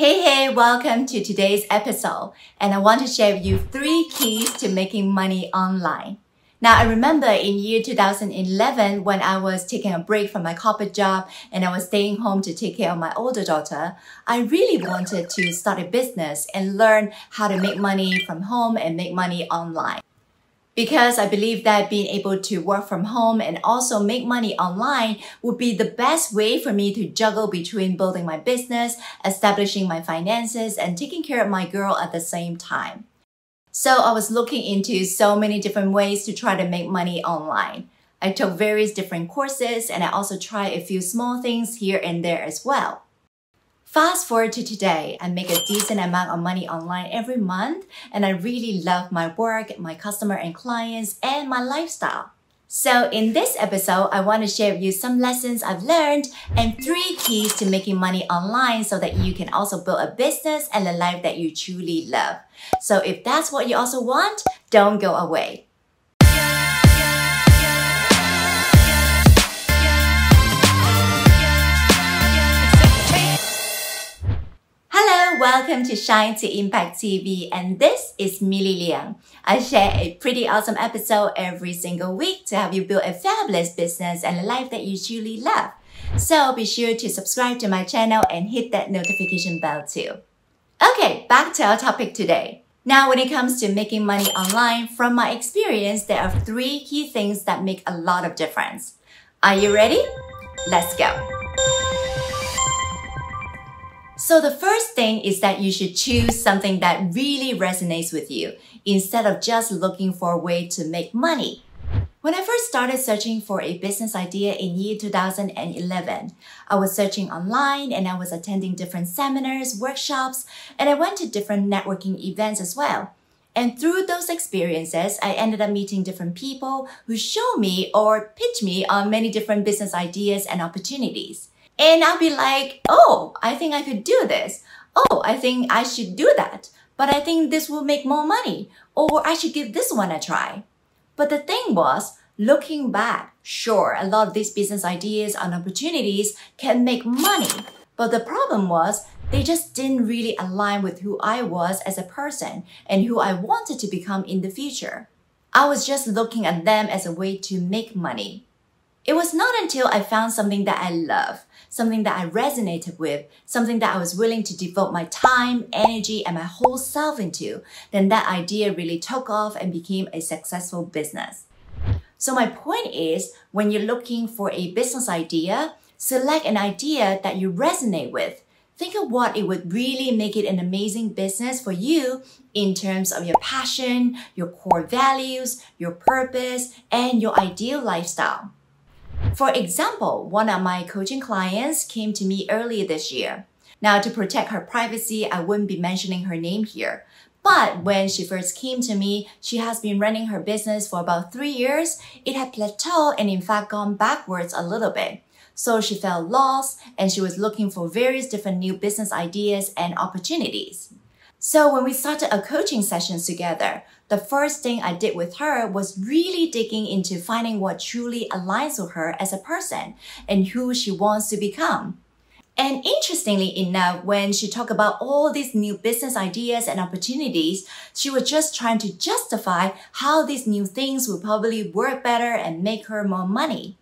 Hey, hey, welcome to today's episode. And I want to share with you three keys to making money online. Now, I remember in year 2011 when I was taking a break from my corporate job and I was staying home to take care of my older daughter, I really wanted to start a business and learn how to make money from home and make money online because I believe that being able to work from home and also make money online would be the best way for me to juggle between building my business, establishing my finances, and taking care of my girl at the same time. So I was looking into so many different ways to try to make money online. I took various different courses and I also tried a few small things here and there as well. Fast forward to today, I make a decent amount of money online every month, and I really love my work, my customer and clients, and my lifestyle. So in this episode, I want to share with you some lessons I've learned and three keys to making money online so that you can also build a business and a life that you truly love. So if that's what you also want, don't go away. Welcome to Shine to Impact TV, and this is Millie Liang. I share a pretty awesome episode every single week to help you build a fabulous business and a life that you truly love. So be sure to subscribe to my channel and hit that notification bell too. Okay, back to our topic today. Now, when it comes to making money online, from my experience, there are three key things that make a lot of difference. Are you ready? Let's go. So the first thing is that you should choose something that really resonates with you instead of just looking for a way to make money. When I first started searching for a business idea in year 2011, I was searching online and I was attending different seminars, workshops, and I went to different networking events as well. And through those experiences, I ended up meeting different people who show me or pitch me on many different business ideas and opportunities. And I'll be like, oh, I think I could do this. Oh, I think I should do that. But I think this will make more money. Or I should give this one a try. But the thing was, looking back, sure, a lot of these business ideas and opportunities can make money. But the problem was, they just didn't really align with who I was as a person and who I wanted to become in the future. I was just looking at them as a way to make money. It was not until I found something that I love, something that I resonated with, something that I was willing to devote my time, energy, and my whole self into, then that idea really took off and became a successful business. So my point is, when you're looking for a business idea, select an idea that you resonate with. Think of what it would really make it an amazing business for you in terms of your passion, your core values, your purpose, and your ideal lifestyle. For example, one of my coaching clients came to me earlier this year. Now, to protect her privacy, I wouldn't be mentioning her name here. But when she first came to me, she has been running her business for about three years. It had plateaued and in fact gone backwards a little bit. So she felt lost and she was looking for various different new business ideas and opportunities. So when we started a coaching sessions together, the first thing I did with her was really digging into finding what truly aligns with her as a person and who she wants to become. And interestingly enough, when she talked about all these new business ideas and opportunities, she was just trying to justify how these new things would probably work better and make her more money.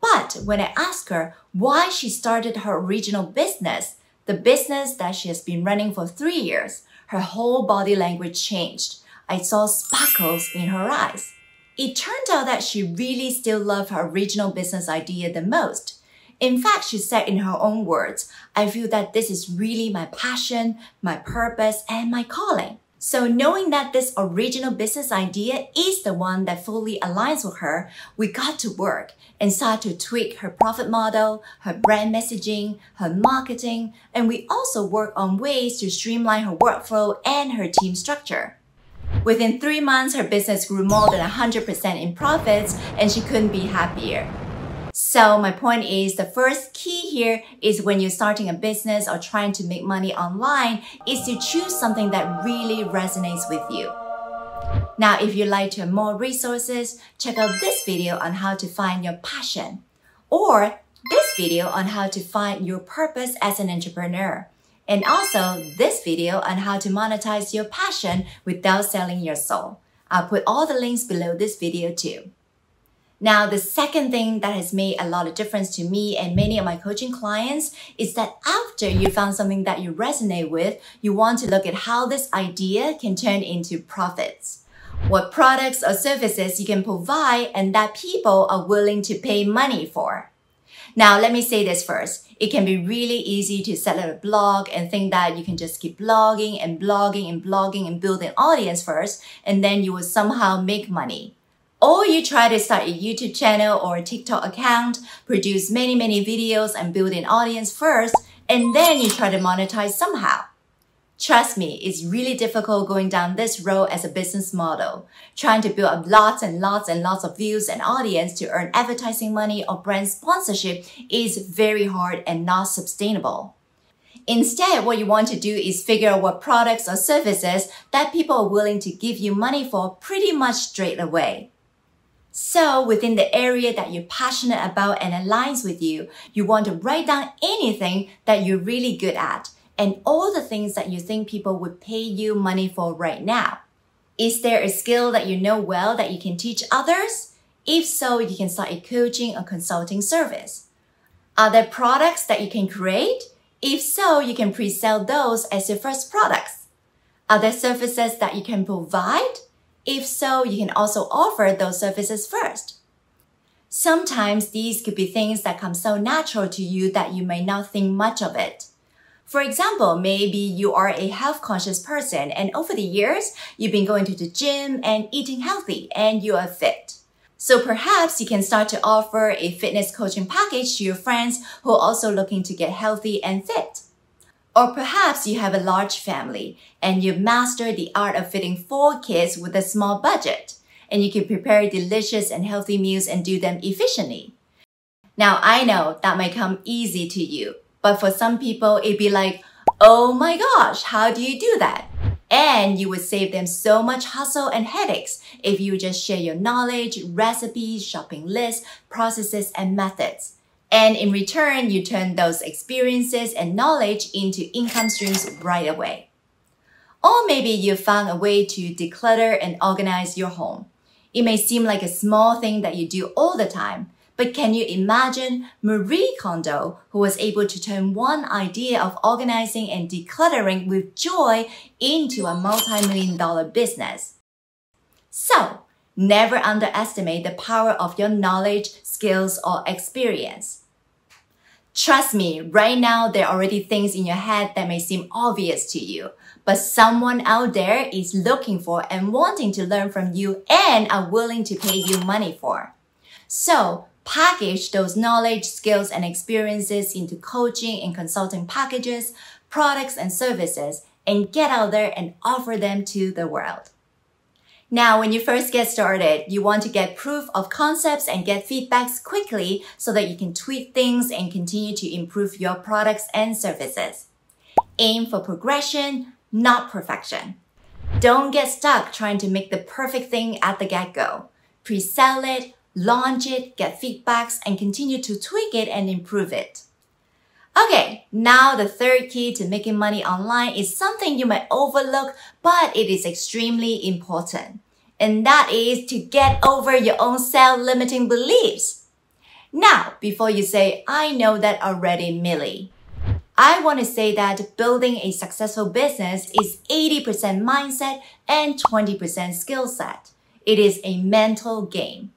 But when I asked her why she started her original business, the business that she has been running for three years, her whole body language changed. I saw sparkles in her eyes. It turned out that she really still loved her original business idea the most. In fact, she said in her own words, I feel that this is really my passion, my purpose, and my calling. So knowing that this original business idea is the one that fully aligns with her, we got to work and start to tweak her profit model, her brand messaging, her marketing, and we also work on ways to streamline her workflow and her team structure. Within three months, her business grew more than 100% in profits and she couldn't be happier. So my point is the first key here is when you're starting a business or trying to make money online is to choose something that really resonates with you. Now, if you'd like to have more resources, check out this video on how to find your passion or this video on how to find your purpose as an entrepreneur. and also this video on how to monetize your passion without selling your soul. I'll put all the links below this video too. Now, the second thing that has made a lot of difference to me and many of my coaching clients is that after you found something that you resonate with, you want to look at how this idea can turn into profits. What products or services you can provide and that people are willing to pay money for. Now, let me say this first. It can be really easy to set up a blog and think that you can just keep blogging and blogging and blogging and build an audience first, and then you will somehow make money. Or you try to start a YouTube channel or a TikTok account, produce many, many videos and build an audience first, and then you try to monetize somehow. Trust me, it's really difficult going down this road as a business model. Trying to build up lots and lots and lots of views and audience to earn advertising money or brand sponsorship is very hard and not sustainable. Instead, what you want to do is figure out what products or services that people are willing to give you money for pretty much straight away. So within the area that you're passionate about and aligns with you, you want to write down anything that you're really good at and all the things that you think people would pay you money for right now. Is there a skill that you know well that you can teach others? If so, you can start a coaching or consulting service. Are there products that you can create? If so, you can pre-sell those as your first products. Are there services that you can provide? If so, you can also offer those services first. Sometimes these could be things that come so natural to you that you may not think much of it. For example, maybe you are a health conscious person and over the years, you've been going to the gym and eating healthy and you are fit. So perhaps you can start to offer a fitness coaching package to your friends who are also looking to get healthy and fit. Or perhaps you have a large family and you've mastered the art of feeding four kids with a small budget, and you can prepare delicious and healthy meals and do them efficiently. Now, I know that might come easy to you, but for some people, it'd be like, oh my gosh, how do you do that? And you would save them so much hustle and headaches if you just share your knowledge, recipes, shopping lists, processes, and methods. And in return, you turn those experiences and knowledge into income streams right away. Or maybe you found a way to declutter and organize your home. It may seem like a small thing that you do all the time, but can you imagine Marie Kondo, who was able to turn one idea of organizing and decluttering with joy into a multi-million dollar business? So, never underestimate the power of your knowledge, skills, or experience. Trust me, right now there are already things in your head that may seem obvious to you, but someone out there is looking for and wanting to learn from you and are willing to pay you money for. So, package those knowledge, skills, and experiences into coaching and consulting packages, products, and services, and get out there and offer them to the world. Now, when you first get started, you want to get proof of concepts and get feedbacks quickly so that you can tweak things and continue to improve your products and services. Aim for progression, not perfection. Don't get stuck trying to make the perfect thing at the get-go. Pre-sell it, launch it, get feedbacks, and continue to tweak it and improve it. Okay, now the third key to making money online is something you might overlook, but it is extremely important. And that is to get over your own self-limiting beliefs. Now, before you say, I know that already, Millie, I want to say that building a successful business is 80% mindset and 20% skill set. It is a mental game.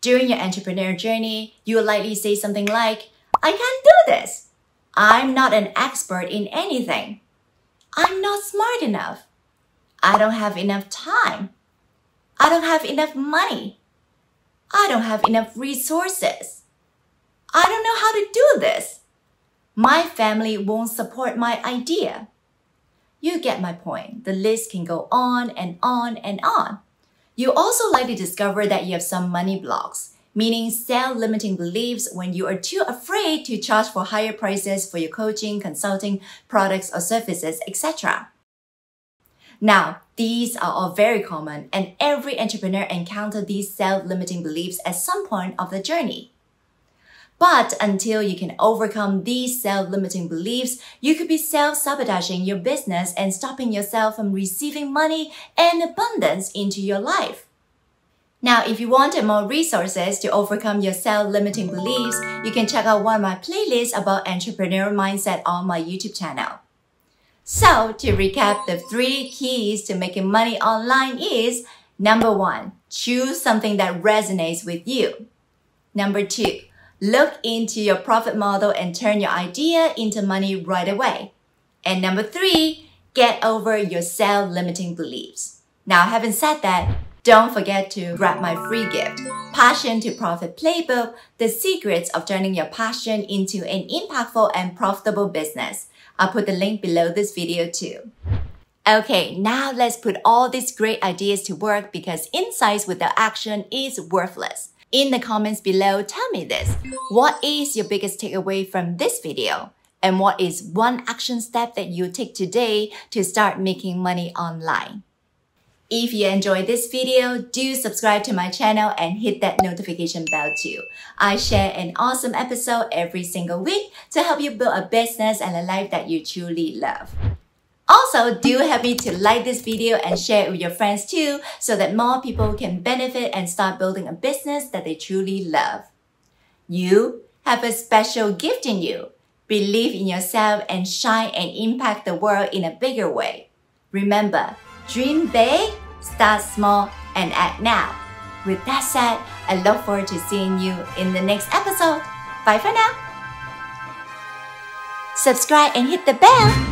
During your entrepreneur journey, you will likely say something like, I can't do this. I'm not an expert in anything. I'm not smart enough. I don't have enough time. I don't have enough money. I don't have enough resources. I don't know how to do this. My family won't support my idea. You get my point. The list can go on and on and on. You also likely discover that you have some money blocks meaning self-limiting beliefs when you are too afraid to charge for higher prices for your coaching, consulting, products or services, etc. Now, these are all very common and every entrepreneur encounters these self-limiting beliefs at some point of the journey. But until you can overcome these self-limiting beliefs, you could be self-sabotaging your business and stopping yourself from receiving money and abundance into your life. Now, if you wanted more resources to overcome your self-limiting beliefs, you can check out one of my playlists about entrepreneur mindset on my YouTube channel. So, to recap, the three keys to making money online is number one, choose something that resonates with you. Number two, look into your profit model and turn your idea into money right away. And number three, get over your self-limiting beliefs. Now, having said that, don't forget to grab my free gift, Passion to Profit Playbook, The Secrets of Turning Your Passion into an Impactful and Profitable Business. I'll put the link below this video too. Okay, now let's put all these great ideas to work because insights without action is worthless. In the comments below, tell me this. What is your biggest takeaway from this video? And what is one action step that you take today to start making money online? If you enjoyed this video, do subscribe to my channel and hit that notification bell too. I share an awesome episode every single week to help you build a business and a life that you truly love. Also, do help me to like this video and share it with your friends too so that more people can benefit and start building a business that they truly love. You have a special gift in you. Believe in yourself and shine and impact the world in a bigger way. Remember, Dream big, start small, and act now. With that said, I look forward to seeing you in the next episode. Bye for now. Subscribe and hit the bell